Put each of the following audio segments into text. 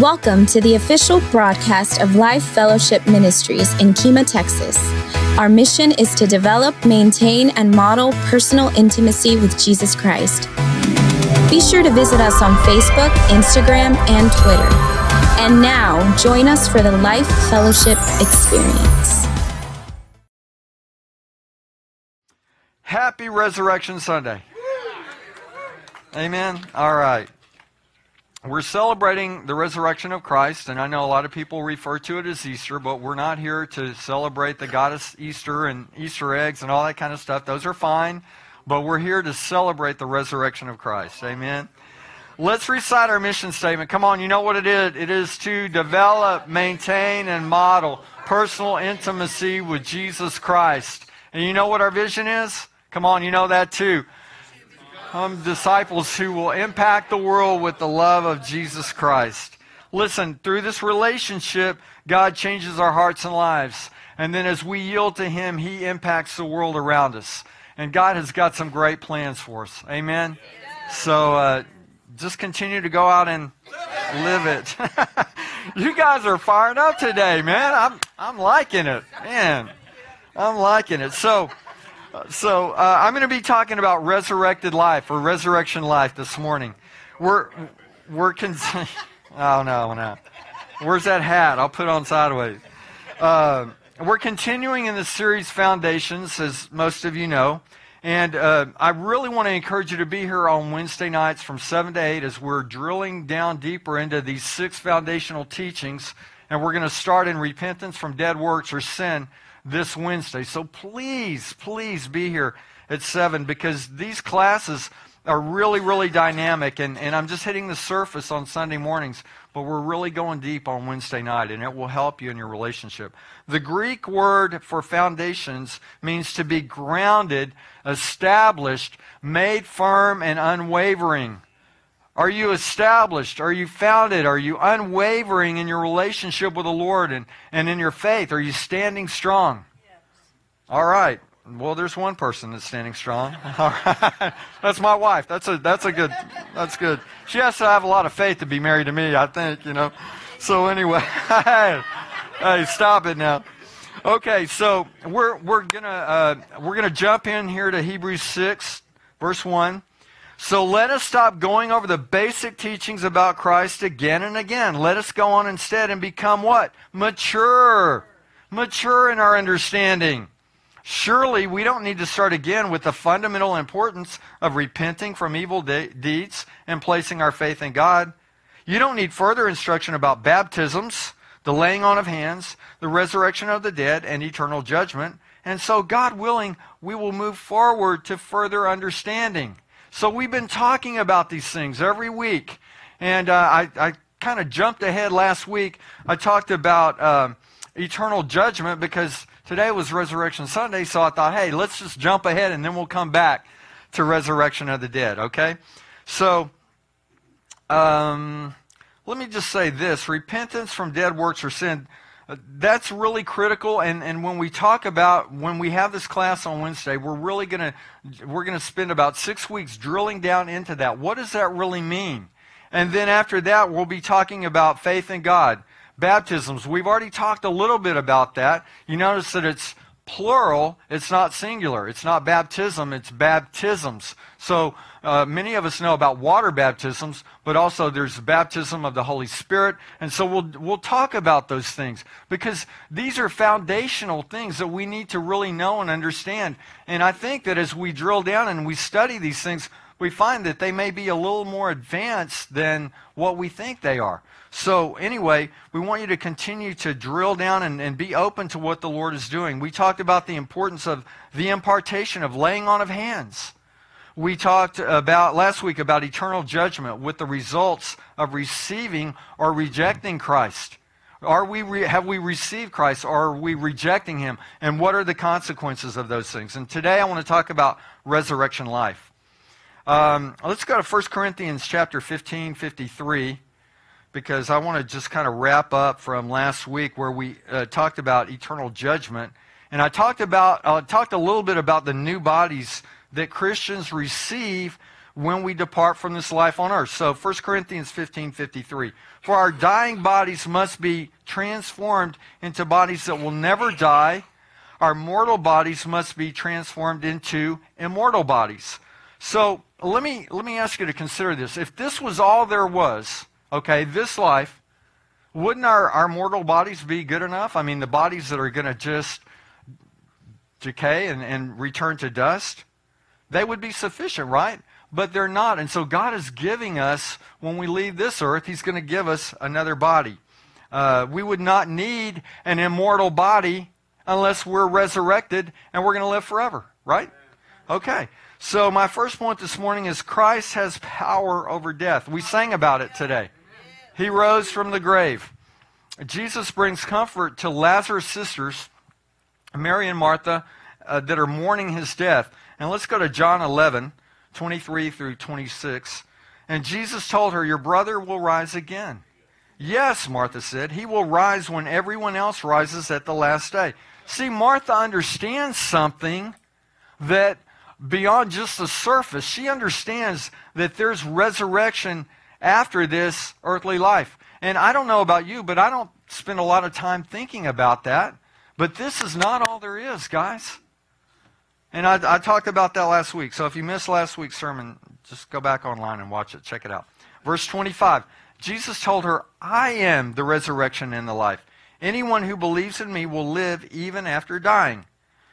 Welcome to the official broadcast of Life Fellowship Ministries in Kemah, Texas. Our mission is to develop, maintain, and model personal intimacy with Jesus Christ. Be sure to visit us on Facebook, Instagram, and Twitter. And now, join us for the Life Fellowship experience. Happy Resurrection Sunday. Amen. All right. We're celebrating the resurrection of Christ, and I know a lot of people refer to it as Easter, but we're not here to celebrate the goddess Easter and Easter eggs and all that kind of stuff. Those are fine, but we're here to celebrate the resurrection of Christ. Amen. Let's recite our mission statement. Come on, you know what it is. It is to develop, maintain, and model personal intimacy with Jesus Christ. And you know what our vision is? Come on, you know that too um, disciples who will impact the world with the love of Jesus Christ. Listen, through this relationship, God changes our hearts and lives. And then as we yield to Him, He impacts the world around us. And God has got some great plans for us. Amen? So uh, just continue to go out and live it. you guys are fired up today, man. I'm, I'm liking it. Man, I'm liking it. So. So uh, I'm going to be talking about resurrected life or resurrection life this morning. We're we're con- oh no no, where's that hat? I'll put on sideways. Uh, we're continuing in the series Foundations, as most of you know, and uh, I really want to encourage you to be here on Wednesday nights from seven to eight as we're drilling down deeper into these six foundational teachings, and we're going to start in repentance from dead works or sin this Wednesday. So please, please be here at 7 because these classes are really, really dynamic. And, and I'm just hitting the surface on Sunday mornings, but we're really going deep on Wednesday night, and it will help you in your relationship. The Greek word for foundations means to be grounded, established, made firm, and unwavering. Are you established? Are you founded? Are you unwavering in your relationship with the Lord and, and in your faith? Are you standing strong? Yes. All right. Well, there's one person that's standing strong. All right. That's my wife. That's a that's a good that's good. She has to have a lot of faith to be married to me, I think, you know. So anyway, hey, hey, stop it now. Okay, so we're we're gonna uh, we're gonna jump in here to Hebrews six, verse one. So let us stop going over the basic teachings about Christ again and again. Let us go on instead and become what? Mature. Mature in our understanding. Surely we don't need to start again with the fundamental importance of repenting from evil de- deeds and placing our faith in God. You don't need further instruction about baptisms, the laying on of hands, the resurrection of the dead, and eternal judgment. And so, God willing, we will move forward to further understanding. So we've been talking about these things every week. And uh, I, I kind of jumped ahead last week. I talked about um, eternal judgment because today was Resurrection Sunday. So I thought, hey, let's just jump ahead and then we'll come back to resurrection of the dead, okay? So um, let me just say this repentance from dead works or sin that's really critical and, and when we talk about when we have this class on wednesday we're really going to we're going to spend about six weeks drilling down into that. What does that really mean? And then after that we'll be talking about faith in god baptisms. We've already talked a little bit about that. You notice that it's plural it's not singular. It's not baptism it's baptisms. So uh, many of us know about water baptisms, but also there's the baptism of the Holy Spirit. And so we'll, we'll talk about those things because these are foundational things that we need to really know and understand. And I think that as we drill down and we study these things, we find that they may be a little more advanced than what we think they are. So, anyway, we want you to continue to drill down and, and, be open to what the Lord is doing. We talked about the importance of the impartation of laying on of hands. We talked about last week about eternal judgment with the results of receiving or rejecting Christ. Are we re- have we received Christ or are we rejecting him? And what are the consequences of those things? And today I want to talk about resurrection life. Um, let's go to 1 Corinthians chapter 15, 53, because I want to just kind of wrap up from last week where we uh, talked about eternal judgment. And I talked about, I uh, talked a little bit about the new bodies that Christians receive when we depart from this life on earth. So 1 Corinthians 15 53. For our dying bodies must be transformed into bodies that will never die. Our mortal bodies must be transformed into immortal bodies. So let me, let me ask you to consider this. If this was all there was, okay, this life, wouldn't our, our mortal bodies be good enough? I mean, the bodies that are going to just decay and, and return to dust, they would be sufficient, right? But they're not. And so God is giving us, when we leave this earth, He's going to give us another body. Uh, we would not need an immortal body unless we're resurrected and we're going to live forever, right? Okay. So, my first point this morning is Christ has power over death. We sang about it today. He rose from the grave. Jesus brings comfort to Lazarus' sisters, Mary and Martha, uh, that are mourning his death. And let's go to John 11, 23 through 26. And Jesus told her, Your brother will rise again. Yes, Martha said, He will rise when everyone else rises at the last day. See, Martha understands something that beyond just the surface, she understands that there's resurrection after this earthly life. And I don't know about you, but I don't spend a lot of time thinking about that. But this is not all there is, guys. And I, I, talked about that last week. So if you missed last week's sermon, just go back online and watch it. Check it out. Verse 25 Jesus told her, I am the resurrection and the life. Anyone who believes in me will live even after dying.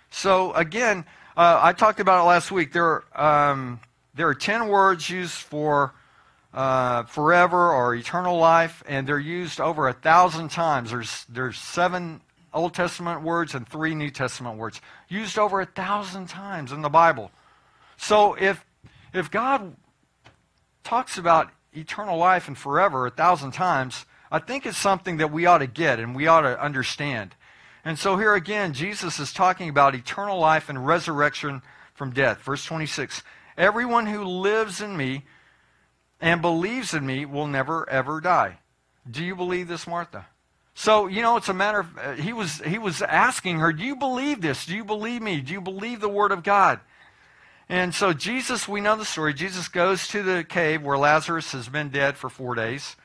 So again, uh, I talked about it last week. There, um, there are 10 words used for uh, forever or eternal life, and they're used over a thousand times. There's, there's seven Old Testament words and three New Testament words used over a thousand times in the Bible. So if, if God talks about eternal life and forever a thousand times, I think it's something that we ought to get and we ought to understand. And so here again, Jesus is talking about eternal life and resurrection from death. Verse 26 Everyone who lives in me and believes in me will never, ever die. Do you believe this, Martha? So, you know, it's a matter of, uh, he, was, he was asking her, Do you believe this? Do you believe me? Do you believe the Word of God? And so, Jesus, we know the story. Jesus goes to the cave where Lazarus has been dead for four days.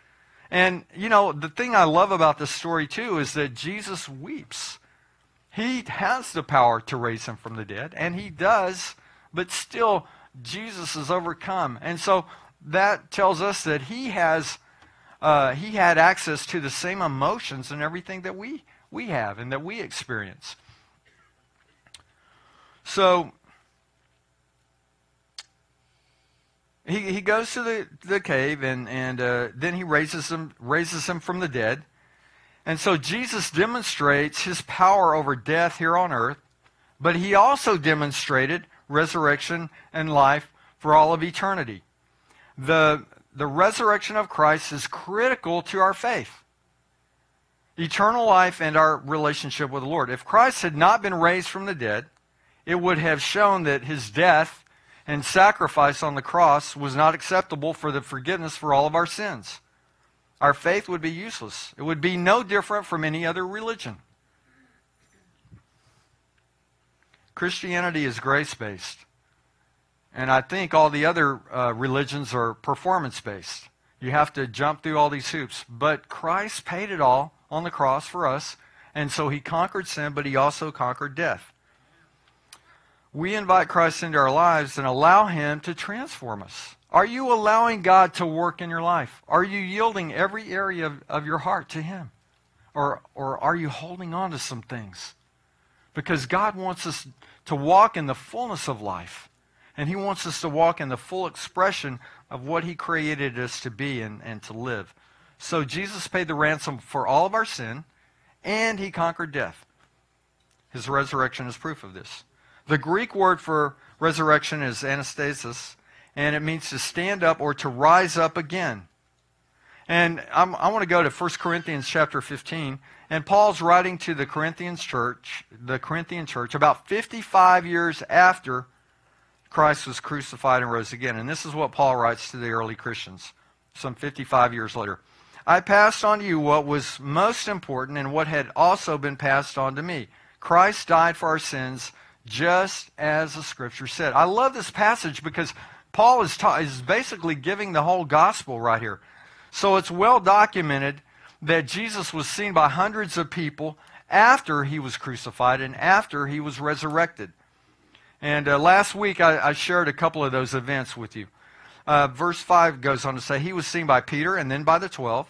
And, you know, the thing I love about this story, too, is that Jesus weeps. He has the power to raise him from the dead, and he does, but still, Jesus is overcome. And so that tells us that he has. Uh, he had access to the same emotions and everything that we, we have and that we experience. So He, he goes to the, the cave and, and uh, then he raises him, raises him from the dead. And so Jesus demonstrates his power over death here on earth, but he also demonstrated resurrection and life for all of eternity. The, the resurrection of Christ is critical to our faith, eternal life, and our relationship with the Lord. If Christ had not been raised from the dead, it would have shown that his death and sacrifice on the cross was not acceptable for the forgiveness for all of our sins. Our faith would be useless. It would be no different from any other religion. Christianity is grace based. And I think all the other uh, religions are performance based. You have to jump through all these hoops. But Christ paid it all on the cross for us. And so he conquered sin, but he also conquered death we invite Christ into our lives and allow Him to transform us. Are you allowing God to work in your life? Are you yielding every area of, of your heart to Him? Or, or are you holding on to some things? Because God wants us to walk in the fullness of life. And He wants us to walk in the full expression of what He created us to be and, and to live. So Jesus paid the ransom for all of our sin, and He conquered death. His resurrection is proof of this. The Greek word for resurrection is anastasis, and it means to stand up or to rise up again. And I'm, i want to go to 1 Corinthians chapter 15. And Paul's writing to the Corinthians church, the Corinthian church, about 55 years after Christ was crucified and rose again. And this is what Paul writes to the early Christians, some 55 years later. I passed on to you what was most important and what had also been passed on to me. Christ died for our sins just as the scripture said. I love this passage because Paul is, ta- is basically giving the whole gospel right here. So it's well documented that Jesus was seen by hundreds of people after he was crucified and after he was resurrected. And uh, last week I, I, shared a couple of those events with you. Uh, verse 5 goes on to say, He was seen by Peter and then by the twelve.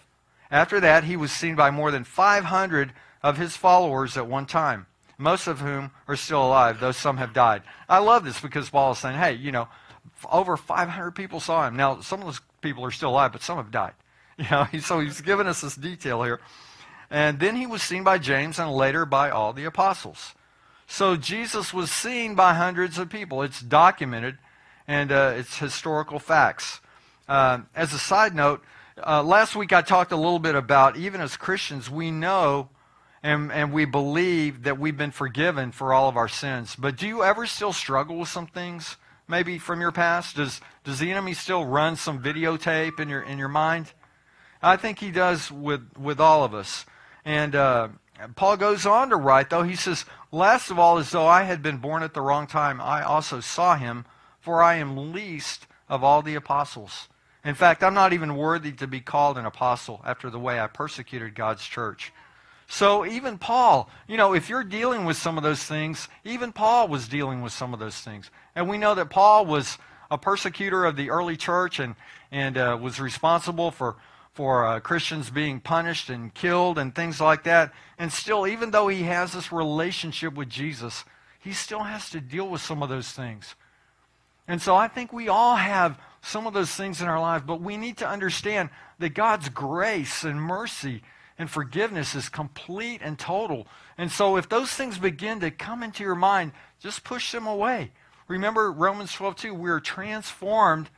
After that, he was seen by more than 500 of his followers at one time, most of whom are still alive, though some have died. I love this because Paul is saying, hey, you know, over 500 people saw him. Now, some of those people are still alive, but some have died. You know, so he's given us this detail here. And then he was seen by James and later by all the apostles. So Jesus was seen by hundreds of people. It's documented and uh, it's historical facts. Uh, as a side note, uh, last week I talked a little bit about even as Christians, we know and, and we believe that we've been forgiven for all of our sins. But do you ever still struggle with some things, maybe from your past? Does, does the enemy still run some videotape in your, in your mind? I think he does with, with all of us. And uh, Paul goes on to write, though, he says, Last of all, as though I had been born at the wrong time, I also saw him, for I am least of all the apostles. In fact, I'm not even worthy to be called an apostle after the way I persecuted God's church. So even Paul, you know, if you're dealing with some of those things, even Paul was dealing with some of those things. And we know that Paul was a persecutor of the early church and, and uh, was responsible for, for uh, Christians being punished and killed and things like that. And still, even though he has this relationship with Jesus, he still has to deal with some of those things. And so I think we all have some of those things in our life, but we need to understand that God's grace and mercy and forgiveness is complete and total. And so if those things begin to come into your mind, just push them away. Remember Romans 12, 2, we are transformed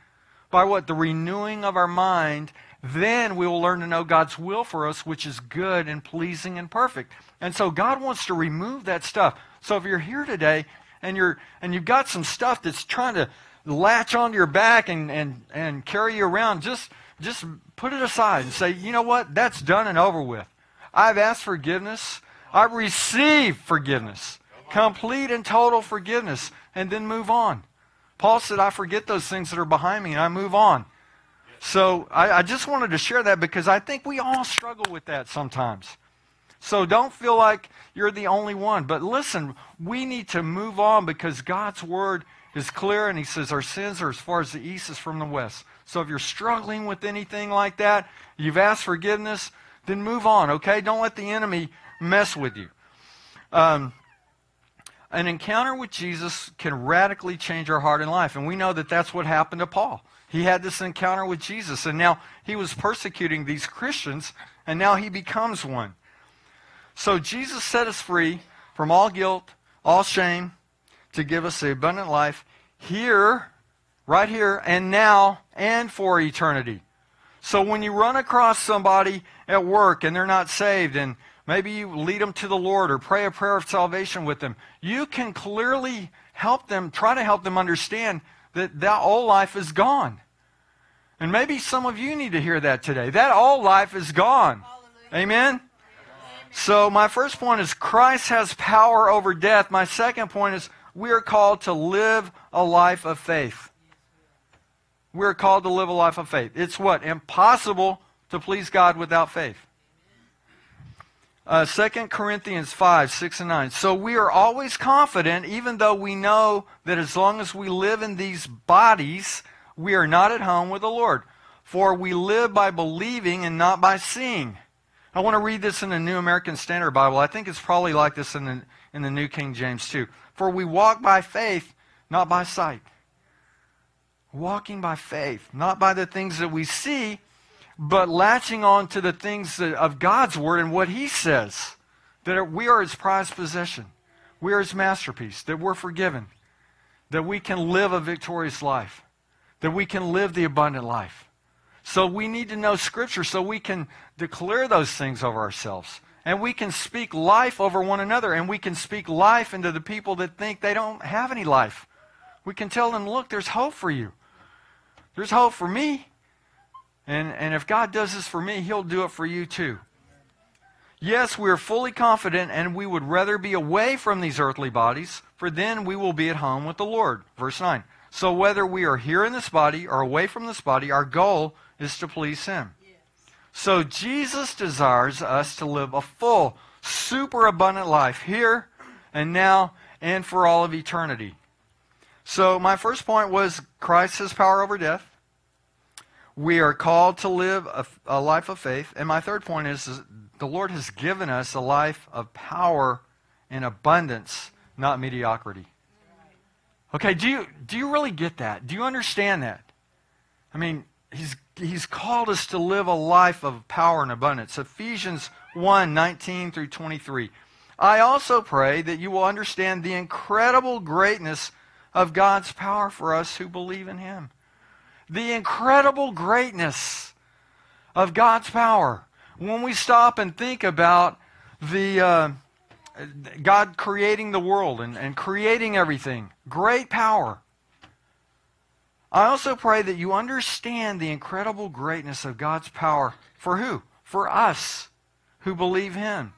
by what? The renewing of our mind. Then we will learn to know God's will for us, which is good and pleasing and perfect. And so God wants to remove that stuff. So if you're here today and you're and you've got some stuff that's trying to latch onto your back and, and, and carry you around, just just put it aside and say, you know what? That's done and over with. I've asked forgiveness. I've received forgiveness. Complete and total forgiveness. And then move on. Paul said, I forget those things that are behind me and I move on. So I, I just wanted to share that because I think we all struggle with that sometimes. So don't feel like you're the only one. But listen, we need to move on because God's word is clear and he says our sins are as far as the east is from the west. So if you're struggling with anything like that, you've asked forgiveness, then move on, okay? Don't let the enemy mess with you. Um, an encounter with Jesus can radically change our heart and life. And we know that that's what happened to Paul. He had this encounter with Jesus, and now he was persecuting these Christians, and now he becomes one. So Jesus set us free from all guilt, all shame, to give us the abundant life here right here and now and for eternity. So when you run across somebody at work and they're not saved and maybe you lead them to the Lord or pray a prayer of salvation with them, you can clearly help them, try to help them understand that that old life is gone. And maybe some of you need to hear that today. That old life is gone. Hallelujah. Amen? So my first point is Christ has power over death. My second point is we are called to live a life of faith. We're called to live a life of faith. It's what? Impossible to please God without faith. Uh, 2 Corinthians 5, 6 and 9. So we are always confident, even though we know that as long as we live in these bodies, we are not at home with the Lord. For we live by believing and not by seeing. I want to read this in the New American Standard Bible. I think it's probably like this in the, in the New King James too. For we walk by faith, not by sight. Walking by faith, not by the things that we see, but latching on to the things of God's Word and what He says. That we are His prized possession. We are His masterpiece. That we're forgiven. That we can live a victorious life. That we can live the abundant life. So we need to know Scripture so we can declare those things over ourselves. And we can speak life over one another. And we can speak life into the people that think they don't have any life. We can tell them, look, there's hope for you. There's hope for me. And, and if God does this for me, He'll do it for you too. Yes, we are fully confident, and we would rather be away from these earthly bodies, for then we will be at home with the Lord. Verse 9. So whether we are here in this body or away from this body, our goal is to please Him. So Jesus desires us to live a full, super abundant life here and now and for all of eternity. So my first point was Christ has power over death. We are called to live a, a life of faith. And my third point is, is the Lord has given us a life of power and abundance, not mediocrity. Okay, do you, do you really get that? Do you understand that? I mean, he's, he's called us to live a life of power and abundance. Ephesians 1 19 through 23. I also pray that you will understand the incredible greatness of God's power for us who believe in Him. The incredible greatness of God's power. When we stop and think about the uh, God creating the world and, and creating everything, great power. I also pray that you understand the incredible greatness of God's power for who? For us who believe Him.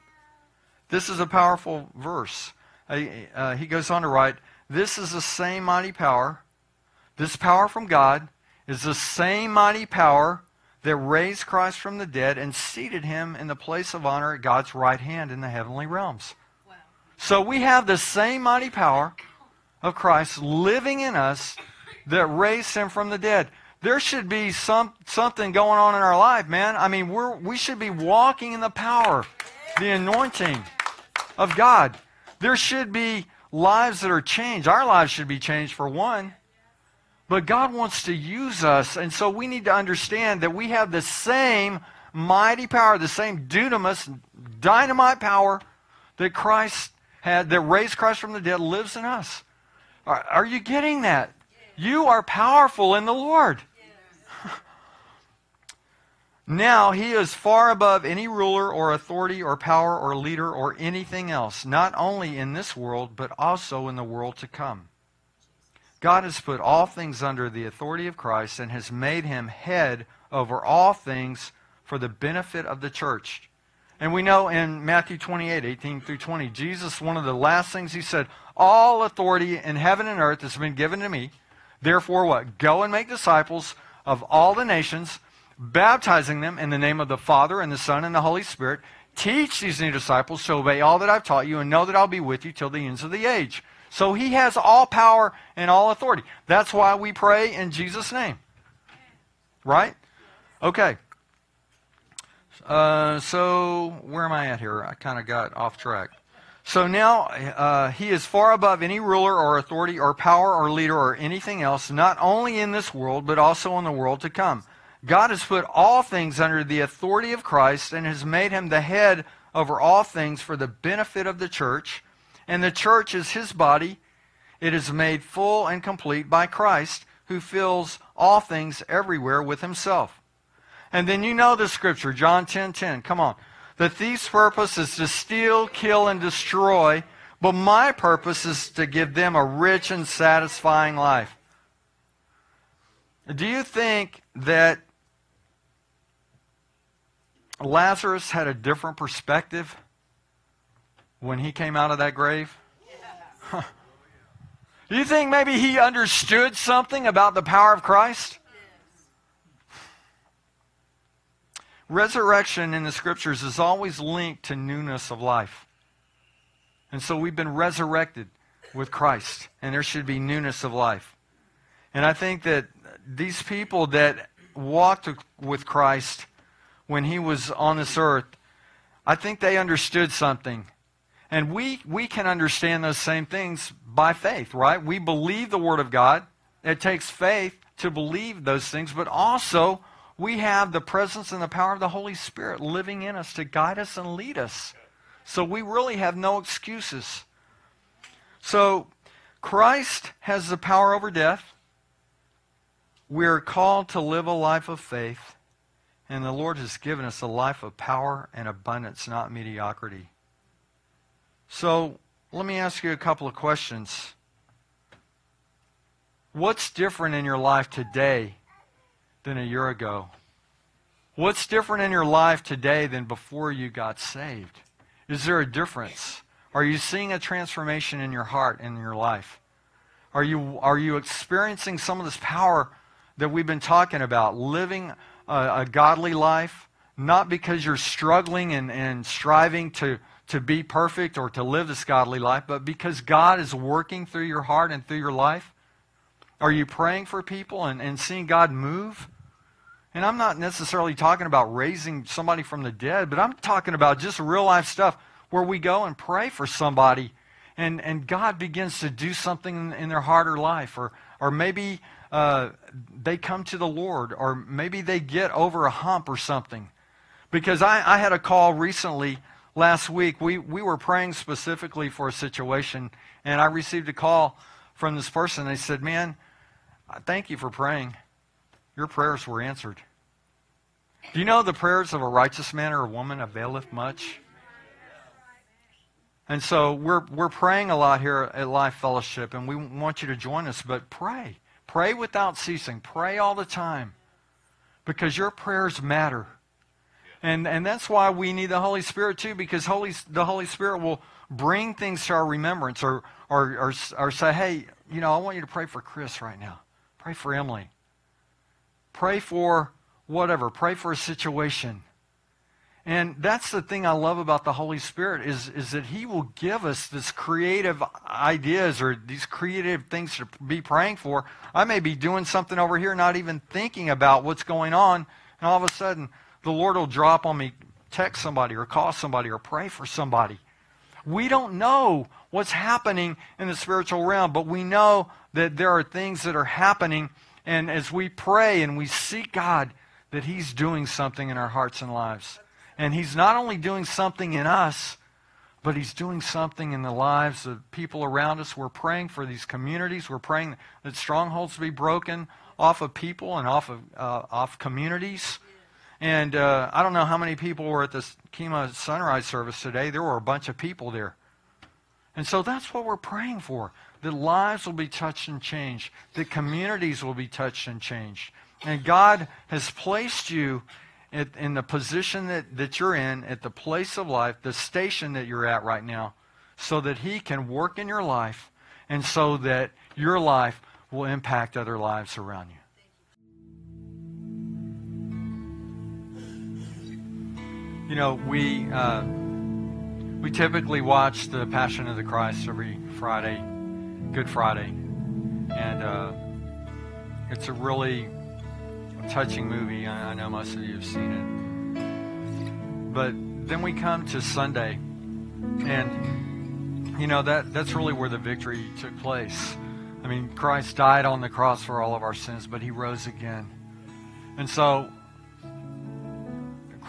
This is a powerful verse. Uh, uh, he goes on to write, This is the same mighty power. This power from God is the same mighty power that raised Christ from the dead and seated him in the place of honor at God's right hand in the heavenly realms. Wow. So we have the same mighty power of Christ living in us that raised him from the dead. There should be some, something going on in our life, man. I mean, we're, we should be walking in the power, the anointing of God. There should be lives that are changed. Our lives should be changed for one. But God wants to use us, and so we need to understand that we have the same mighty power, the same dunamis, dynamite power that Christ had, that raised Christ from the dead, lives in us. Are, are you getting that? You are powerful in the Lord. Now he is far above any ruler or authority or power or leader or anything else, not only in this world, but also in the world to come. God has put all things under the authority of Christ and has made him head over all things for the benefit of the church. And we know in Matthew 28, 18 through 20, Jesus, one of the last things he said, All authority in heaven and earth has been given to me. Therefore, what? Go and make disciples of all the nations baptizing them in the name of the Father and the Son and the Holy Spirit. Teach these new disciples to obey all that I've taught you and know that I'll be with you till the ends of the age. So he has all power and all authority. That's why we pray in Jesus' name. Right? Okay. Uh, so where am I at here? I kind of got off track. So now uh, he is far above any ruler or authority or power or leader or anything else, not only in this world, but also in the world to come. God has put all things under the authority of Christ and has made him the head over all things for the benefit of the church. And the church is his body. It is made full and complete by Christ, who fills all things everywhere with himself. And then you know the scripture, John 10:10. 10, 10. Come on. The thief's purpose is to steal, kill, and destroy, but my purpose is to give them a rich and satisfying life. Do you think that Lazarus had a different perspective when he came out of that grave? Do you think maybe he understood something about the power of Christ? Resurrection in the scriptures is always linked to newness of life. And so we've been resurrected with Christ, and there should be newness of life. And I think that these people that walked with Christ when he was on this earth, I think they understood something. And we, we can understand those same things by faith, right? We believe the Word of God. It takes faith to believe those things, but also we have the presence and the power of the Holy Spirit living in us to guide us and lead us. So we really have no excuses. So Christ has the power over death. We're called to live a life of faith. And the Lord has given us a life of power and abundance, not mediocrity. So let me ask you a couple of questions. What's different in your life today than a year ago? What's different in your life today than before you got saved? Is there a difference? Are you seeing a transformation in your heart, in your life? Are you, are you experiencing some of this power that we've been talking about? Living a, a godly life, not because you're struggling and, and striving to, to be perfect or to live this godly life, but because God is working through your heart and through your life? Are you praying for people and, and seeing God move? And I'm not necessarily talking about raising somebody from the dead, but I'm talking about just real life stuff where we go and pray for somebody and, and God begins to do something in, their heart or life. Or, or maybe uh, they come to the Lord, or maybe they get over a hump or something. Because I, I had a call recently last week. We, we were praying specifically for a situation, and I received a call from this person. They said, Man, thank you for praying. Your prayers were answered. Do you know the prayers of a righteous man or a woman availeth much? And so we're, we're praying a lot here at Life Fellowship, and we want you to join us, but pray. Pray without ceasing. Pray all the time because your prayers matter. And, and that's why we need the Holy Spirit too, because Holy, the Holy Spirit will bring things to our remembrance or, or, or, or say, hey, you know, I want you to pray for Chris right now. Pray for Emily. Pray for whatever. Pray for a situation. And that's the thing I love about the Holy Spirit is, is that He will give us this creative ideas or these creative things to be praying for. I may be doing something over here, not even thinking about what's going on, and all of a sudden the Lord will drop on me, text somebody or call somebody or pray for somebody. We don't know what's happening in the spiritual realm, but we know that there are things that are happening. And as we pray and we seek God, that He's doing something in our hearts and lives. And He's not only doing something in us, but He's doing something in the lives of people around us. We're praying for these communities. We're praying that strongholds be broken off of people and off of uh, off communities. And uh, I don't know how many people were at this Kemah sunrise service today. There were a bunch of people there. And so that's what we're praying for. That lives will be touched and changed. That communities will be touched and changed. And God has placed you in the position that, that you're in, at the place of life, the station that you're at right now, so that He can work in your life and so that your life will impact other lives around you. You know, we uh, we typically watch the Passion of the Christ every Friday, Good Friday, and uh, it's a really touching movie. I, know most of you have seen it, but then we come to Sunday, and you know that that's really where the victory took place. I mean, Christ died on the cross for all of our sins, but He rose again, and so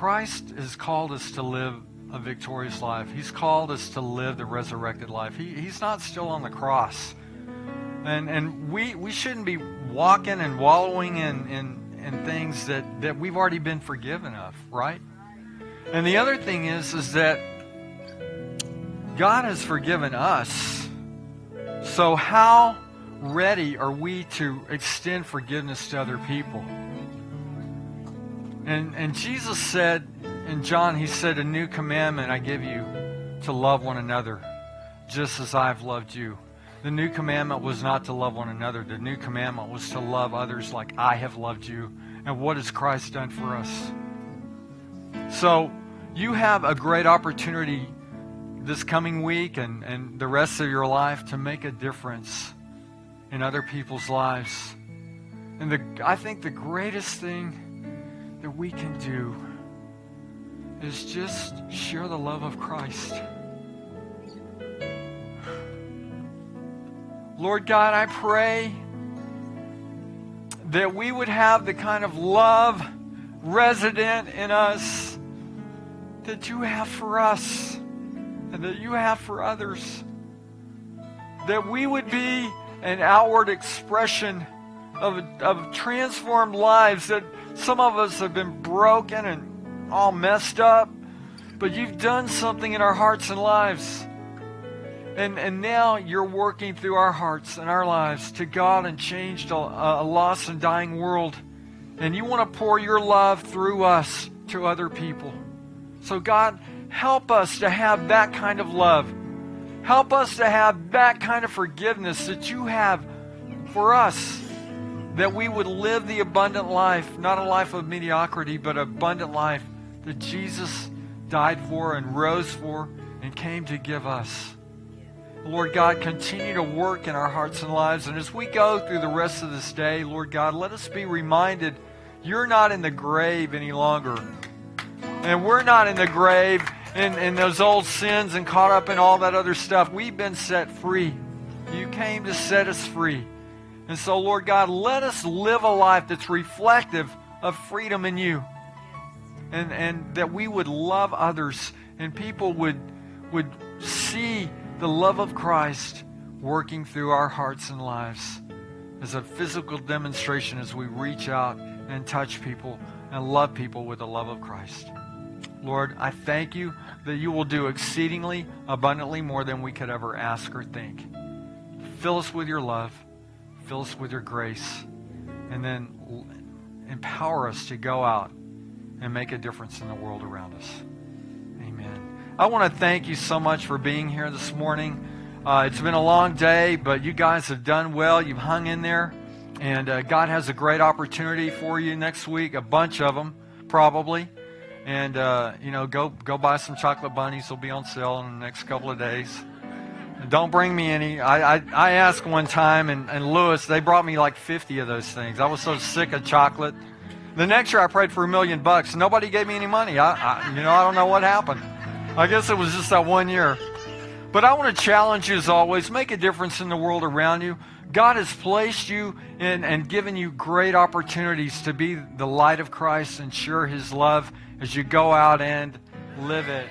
Christ has called us to live a victorious life. He's called us to live the resurrected life. He, he's not still on the cross. And, and we, we shouldn't be walking and wallowing in, in, in things that, that we've already been forgiven of, right? And the other thing is, is that God has forgiven us. So how ready are we to extend forgiveness to other people? And, and Jesus said in John, He said, A new commandment I give you to love one another just as I've loved you. The new commandment was not to love one another. The new commandment was to love others like I have loved you. And what has Christ done for us? So you have a great opportunity this coming week and, and the rest of your life to make a difference in other people's lives. And the, I think the greatest thing that we can do is just share the love of Christ. Lord God, I pray that we would have the kind of love resident in us that you have for us and that you have for others. That we would be an outward expression of, of transformed lives that some of us have been broken and all messed up, but you've done something in our hearts and lives. And, and now you're working through our hearts and our lives to God and changed a, a lost and dying world. And you want to pour your love through us to other people. So, God, help us to have that kind of love. Help us to have that kind of forgiveness that you have for us that we would live the abundant life, not a life of mediocrity, but abundant life that Jesus died for and rose for and came to give us. Lord God, continue to work in our hearts and lives. And as we go through the rest of this day, Lord God, let us be reminded you're not in the grave any longer. And we're not in the grave in, in those old sins and caught up in all that other stuff. We've been set free. You came to set us free. And so, Lord God, let us live a life that's reflective of freedom in you. And, and that we would love others and people would, would see the love of Christ working through our hearts and lives as a physical demonstration as we reach out and touch people and love people with the love of Christ. Lord, I thank you that you will do exceedingly abundantly more than we could ever ask or think. Fill us with your love, fill us with your grace, and then empower us to go out and make a difference in the world around us. Amen. I want to thank you so much for being here this morning. Uh, it's been a long day, but you guys have done well. You've hung in there. And uh, God has a great opportunity for you next week, a bunch of them, probably and uh, you know, go go buy some chocolate bunnies. They'll be on sale in the next couple of days. Don't bring me any. I, I, I asked one time, and, and Lewis, they brought me like 50 of those things. I was so sick of chocolate. The next year, I prayed for a million bucks. Nobody gave me any money. I, I you know, I don't know what happened. I guess it was just that one year. But I want to challenge you as always. Make a difference in the world around you. God has placed you in and given you great opportunities to be the light of Christ and share His love as you go out and live it.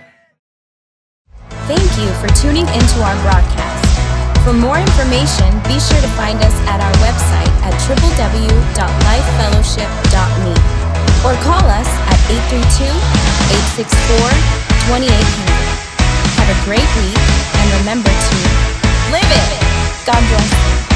Thank you for tuning into our broadcast. For more information, be sure to find us at our website at www.lifefellowship.me or call us at 832-864-2800. Have a great week and remember to live it. God bless you.